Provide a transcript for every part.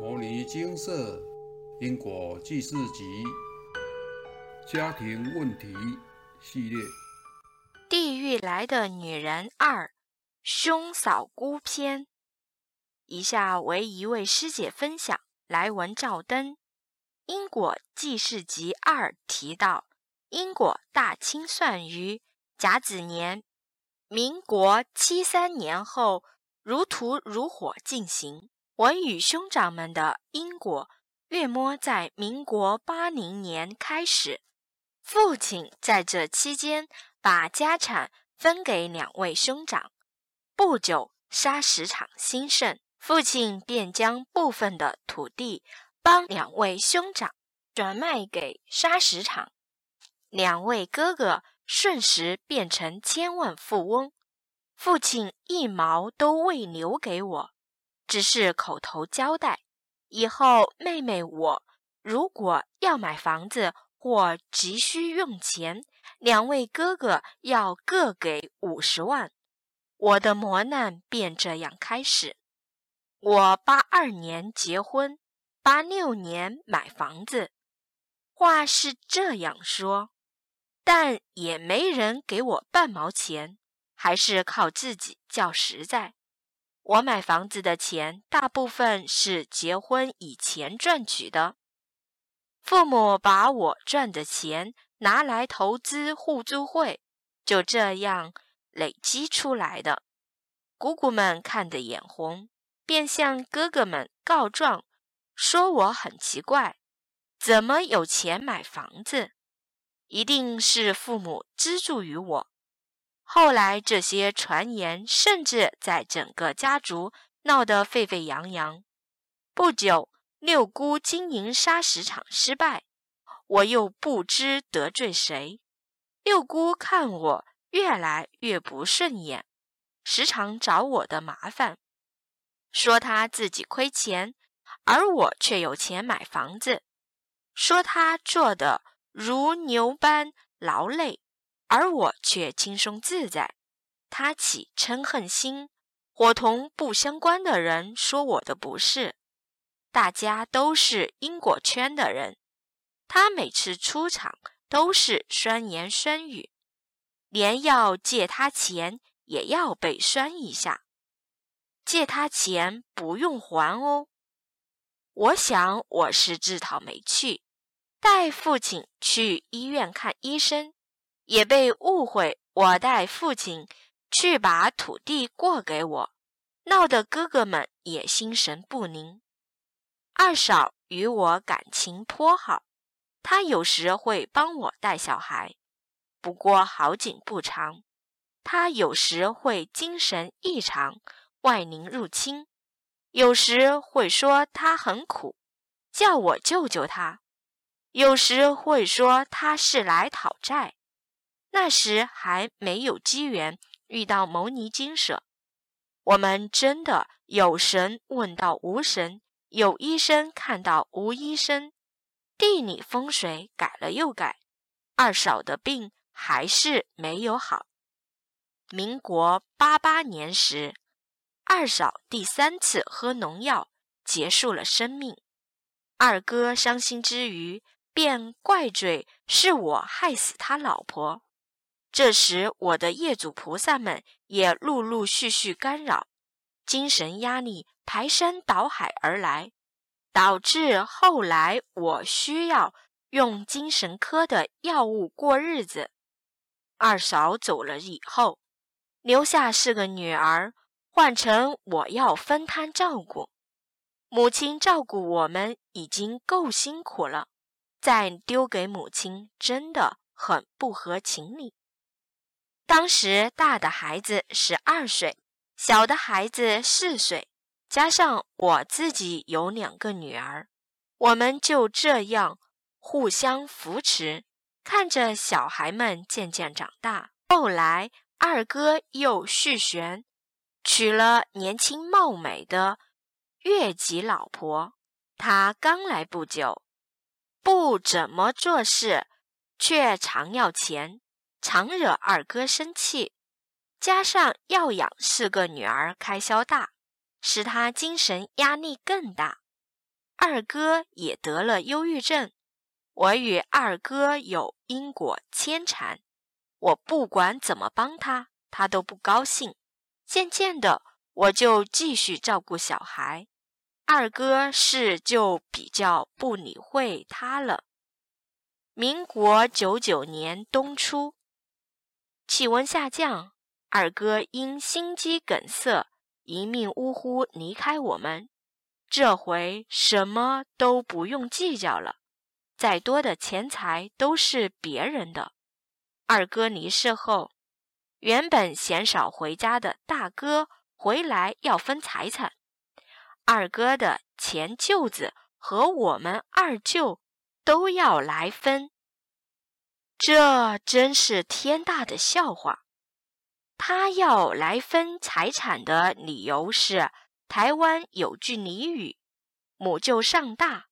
摩尼精舍因果记事集家庭问题系列，地狱来的女人二，兄嫂姑篇。以下为一位师姐分享来文照灯。因果记事集二提到，因果大清算于甲子年，民国七三年后，如荼如火进行。我与兄长们的因果，约摸在民国八零年开始。父亲在这期间把家产分给两位兄长。不久，砂石场兴盛，父亲便将部分的土地帮两位兄长转卖给砂石场，两位哥哥瞬时变成千万富翁。父亲一毛都未留给我。只是口头交代，以后妹妹我如果要买房子或急需用钱，两位哥哥要各给五十万。我的磨难便这样开始。我八二年结婚，八六年买房子，话是这样说，但也没人给我半毛钱，还是靠自己较实在。我买房子的钱大部分是结婚以前赚取的，父母把我赚的钱拿来投资互助会，就这样累积出来的。姑姑们看得眼红，便向哥哥们告状，说我很奇怪，怎么有钱买房子？一定是父母资助于我。后来，这些传言甚至在整个家族闹得沸沸扬扬。不久，六姑经营砂石场失败，我又不知得罪谁。六姑看我越来越不顺眼，时常找我的麻烦，说他自己亏钱，而我却有钱买房子；说他做的如牛般劳累。而我却轻松自在，他起嗔恨心，伙同不相关的人说我的不是。大家都是因果圈的人，他每次出场都是酸言酸语，连要借他钱也要被酸一下。借他钱不用还哦。我想我是自讨没趣，带父亲去医院看医生。也被误会，我带父亲去把土地过给我，闹得哥哥们也心神不宁。二嫂与我感情颇好，她有时会帮我带小孩，不过好景不长，她有时会精神异常，外灵入侵，有时会说她很苦，叫我救救她，有时会说她是来讨债。那时还没有机缘遇到牟尼金舍，我们真的有神问到无神，有医生看到无医生，地理风水改了又改，二嫂的病还是没有好。民国八八年时，二嫂第三次喝农药，结束了生命。二哥伤心之余，便怪罪是我害死他老婆。这时，我的业主菩萨们也陆陆续续干扰，精神压力排山倒海而来，导致后来我需要用精神科的药物过日子。二嫂走了以后，留下四个女儿，换成我要分摊照顾。母亲照顾我们已经够辛苦了，再丢给母亲，真的很不合情理。当时大的孩子十二岁，小的孩子四岁，加上我自己有两个女儿，我们就这样互相扶持，看着小孩们渐渐长大。后来二哥又续弦，娶了年轻貌美的越级老婆。他刚来不久，不怎么做事，却常要钱。常惹二哥生气，加上要养四个女儿，开销大，使他精神压力更大。二哥也得了忧郁症。我与二哥有因果牵缠，我不管怎么帮他，他都不高兴。渐渐的，我就继续照顾小孩，二哥是就比较不理会他了。民国九九年冬初，气温下降，二哥因心肌梗塞一命呜呼离开我们。这回什么都不用计较了，再多的钱财都是别人的。二哥离世后，原本嫌少回家的大哥回来要分财产，二哥的前舅子和我们二舅都要来分，这真是天大的笑话。他要来分财产的理由是。台湾有句俚语：“母舅上大，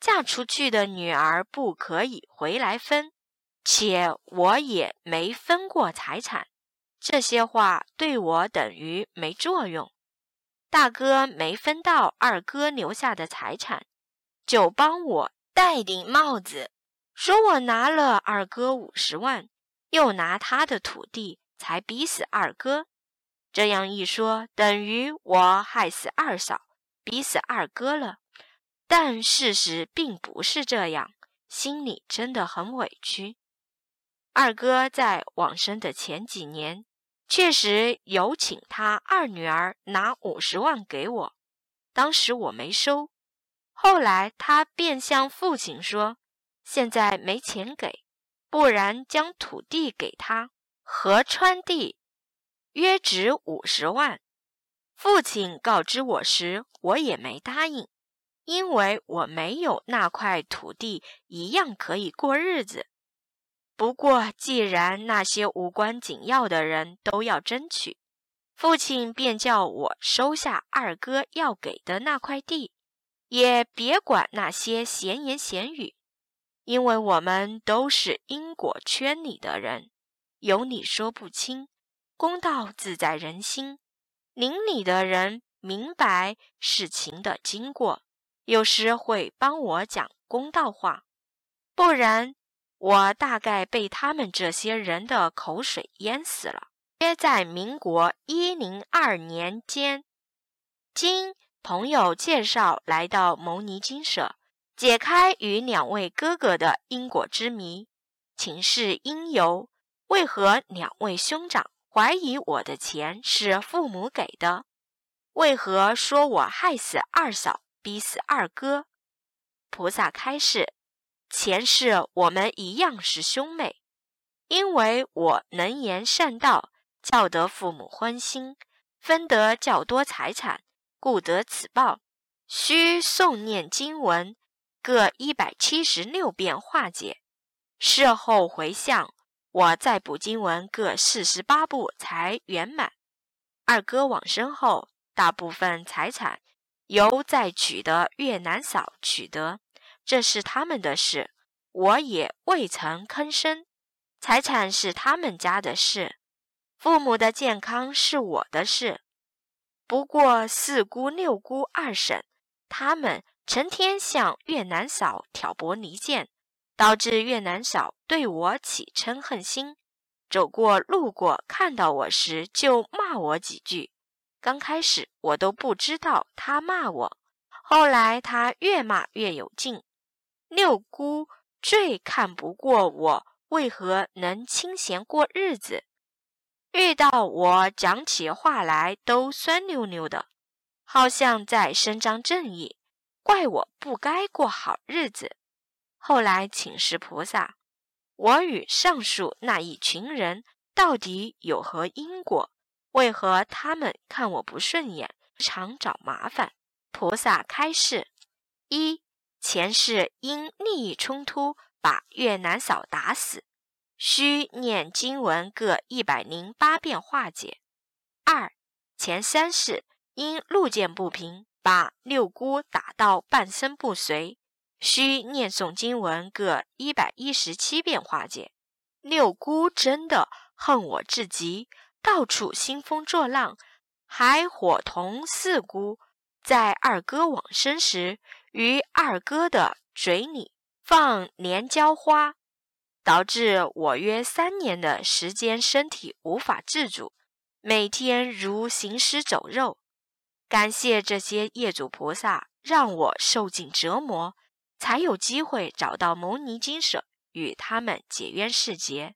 嫁出去的女儿不可以回来分。”且我也没分过财产，这些话对我等于没作用。大哥没分到二哥留下的财产，就帮我戴顶帽子，说我拿了二哥五十万，又拿他的土地，才逼死二哥。这样一说，等于我害死二嫂，逼死二哥了。但事实并不是这样，心里真的很委屈。二哥在往生的前几年，确实有请他二女儿拿五十万给我，当时我没收。后来他便向父亲说：“现在没钱给，不然将土地给他，河川地。”约值五十万。父亲告知我时，我也没答应，因为我没有那块土地，一样可以过日子。不过，既然那些无关紧要的人都要争取，父亲便叫我收下二哥要给的那块地，也别管那些闲言闲语，因为我们都是因果圈里的人，有理说不清。公道自在人心，邻里的人明白事情的经过，有时会帮我讲公道话，不然我大概被他们这些人的口水淹死了。约在民国一零二年间，经朋友介绍来到牟尼精舍，解开与两位哥哥的因果之谜，请示因由，为何两位兄长？怀疑我的钱是父母给的，为何说我害死二嫂，逼死二哥？菩萨开示：前世我们一样是兄妹，因为我能言善道，教得父母欢心，分得较多财产，故得此报。需诵念经文各一百七十六遍化解，事后回向。我再补经文各四十八部才圆满。二哥往生后，大部分财产由在娶的越南嫂取得，这是他们的事，我也未曾吭声。财产是他们家的事，父母的健康是我的事。不过四姑六姑二婶他们成天向越南嫂挑拨离间。导致越南嫂对我起嗔恨心，走过路过看到我时就骂我几句。刚开始我都不知道他骂我，后来他越骂越有劲。六姑最看不过我为何能清闲过日子，遇到我讲起话来都酸溜溜的，好像在伸张正义，怪我不该过好日子。后来请示菩萨，我与上述那一群人到底有何因果？为何他们看我不顺眼，常找麻烦？菩萨开示：一前世因利益冲突把越南嫂打死，需念经文各一百零八遍化解；二前三世因路见不平把六姑打到半身不遂。需念诵经文各一百一十七遍化解。六姑真的恨我至极，到处兴风作浪，还伙同四姑在二哥往生时于二哥的嘴里放连椒花，导致我约三年的时间身体无法自主，每天如行尸走肉。感谢这些业主菩萨，让我受尽折磨，才有机会找到牟尼精舍，与他们解冤释结。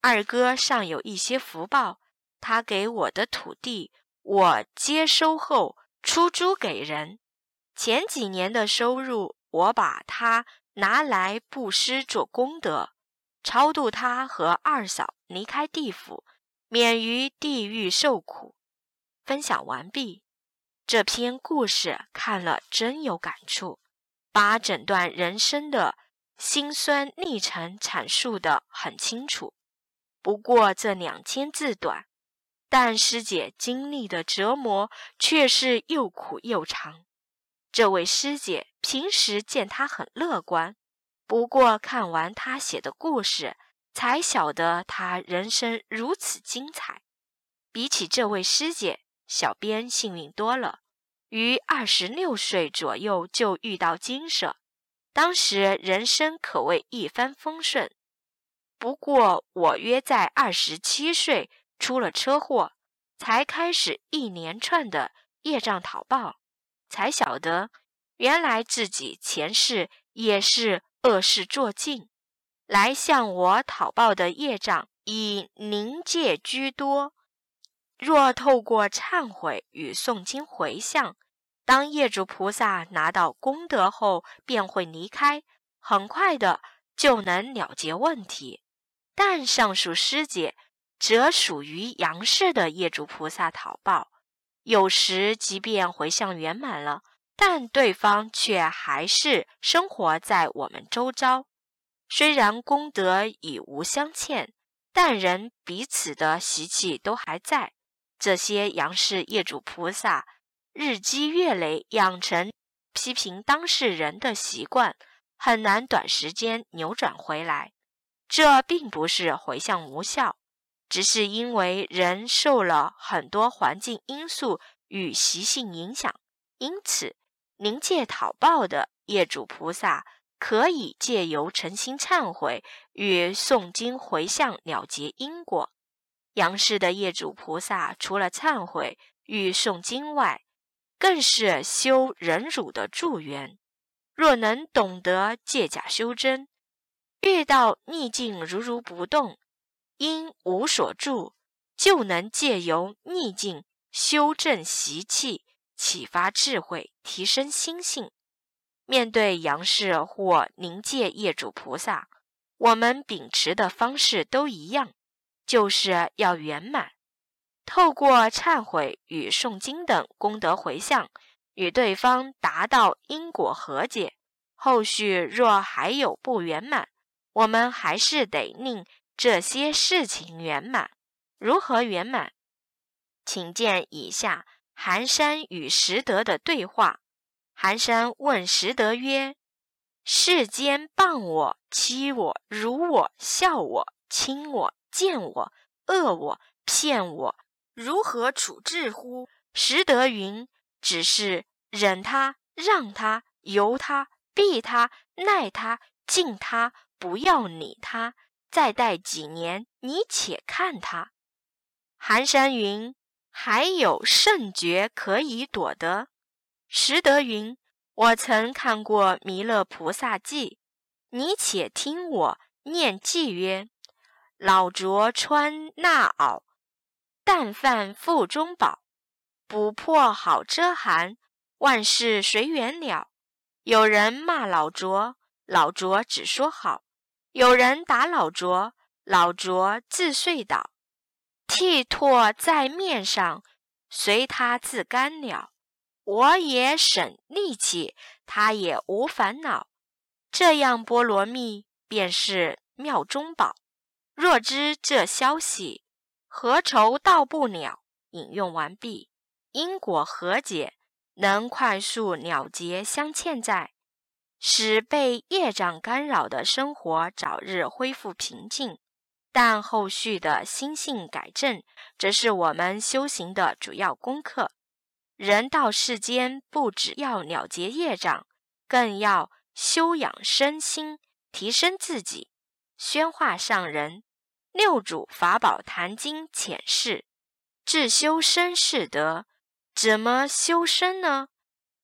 二哥尚有一些福报，他给我的土地，我接收后出租给人。前几年的收入，我把它拿来布施做功德，超度他和二嫂离开地府，免于地狱受苦。分享完毕。这篇故事看了真有感触，把整段人生的辛酸历程阐述的很清楚。不过这两千字短，但师姐经历的折磨却是又苦又长。这位师姐平时见她很乐观，不过看完她写的故事，才晓得她人生如此精彩。比起这位师姐。小编幸运多了，于二十六岁左右就遇到金舍，当时人生可谓一帆风顺。不过我约在二十七岁出了车祸，才开始一连串的业障讨报，才晓得原来自己前世也是恶事做尽，来向我讨报的业障以灵界居多。若透过忏悔与诵经回向，当业主菩萨拿到功德后，便会离开，很快的就能了结问题。但上述师姐则属于阳世的业主菩萨讨报，有时即便回向圆满了，但对方却还是生活在我们周遭。虽然功德已无相欠，但人彼此的习气都还在。这些杨氏业主菩萨日积月累养成批评当事人的习惯，很难短时间扭转回来。这并不是回向无效，只是因为人受了很多环境因素与习性影响。因此，临界讨报的业主菩萨可以借由诚心忏悔与诵经回向了结因果。杨氏的业主菩萨除了忏悔与诵经外，更是修忍辱的助缘。若能懂得借假修真，遇到逆境如如不动，因无所住，就能借由逆境修正习气，启发智慧，提升心性。面对杨氏或灵界业主菩萨，我们秉持的方式都一样。就是要圆满，透过忏悔与诵经等功德回向，与对方达到因果和解。后续若还有不圆满，我们还是得令这些事情圆满。如何圆满？请见以下寒山与拾得的对话。寒山问拾得曰：“世间谤我、欺我、辱我、笑我、亲我。”见我恶我骗我，如何处置乎？识得云：只是忍他，让他，由他，避他，耐他，敬他，不要理他。再待几年，你且看他。寒山云：还有甚诀可以躲得？识得云：我曾看过弥勒菩萨记，你且听我念记曰。老拙穿衲袄，但犯腹中宝。不破好遮寒，万事随缘了。有人骂老拙，老拙只说好；有人打老拙，老拙自睡倒。剃拓在面上，随他自干了。我也省力气，他也无烦恼。这样菠萝蜜便是妙中宝。若知这消息，何愁到不了？引用完毕。因果和解，能快速了结相欠债，使被业障干扰的生活早日恢复平静。但后续的心性改正，则是我们修行的主要功课。人到世间，不只要了结业障，更要修养身心，提升自己，宣化上人。六祖法宝坛经浅释：自修身是德，怎么修身呢？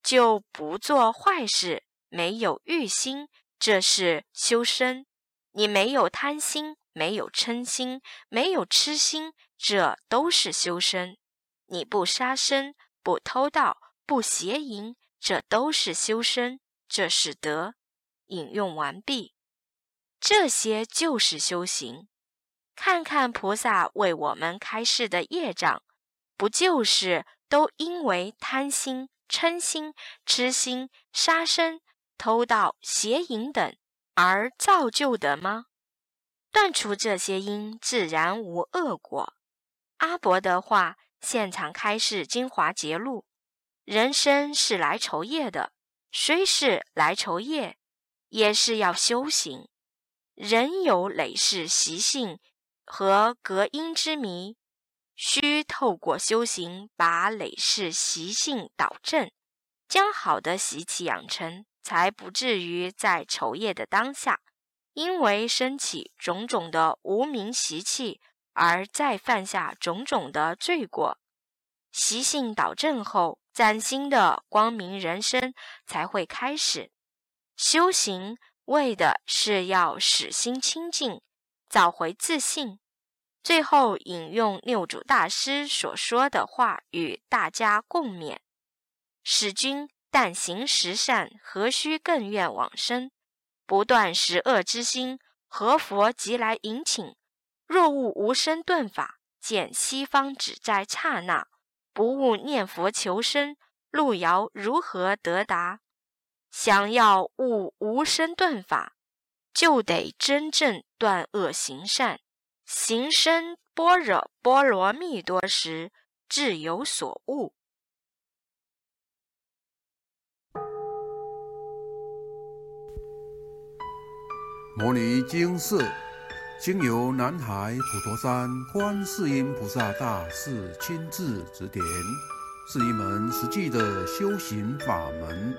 就不做坏事，没有欲心，这是修身。你没有贪心，没有嗔心，没有痴心，这都是修身。你不杀生，不偷盗，不邪淫，这都是修身，这是德。引用完毕。这些就是修行。看看菩萨为我们开示的业障，不就是都因为贪心、嗔心、痴心、杀生、偷盗、邪淫等而造就的吗？断除这些因，自然无恶果。阿伯的话，现场开示精华节录：人生是来酬业的，虽是来酬业，也是要修行。人有累世习性。和隔音之谜，需透过修行把累世习性导正，将好的习气养成，才不至于在丑业的当下，因为升起种种的无名习气，而再犯下种种的罪过。习性导正后，崭新的光明人生才会开始。修行为的是要使心清净。找回自信。最后引用六祖大师所说的话，与大家共勉：使君但行十善，何须更愿往生？不断十恶之心，何佛即来迎请？若悟无生顿法，见西方只在刹那；不悟念佛求生，路遥如何得达？想要悟无生顿法。就得真正断恶行善，行深般若波罗蜜多时，自有所悟。摩尼经是，经由南海普陀山观世音菩萨大士亲自指点，是一门实际的修行法门。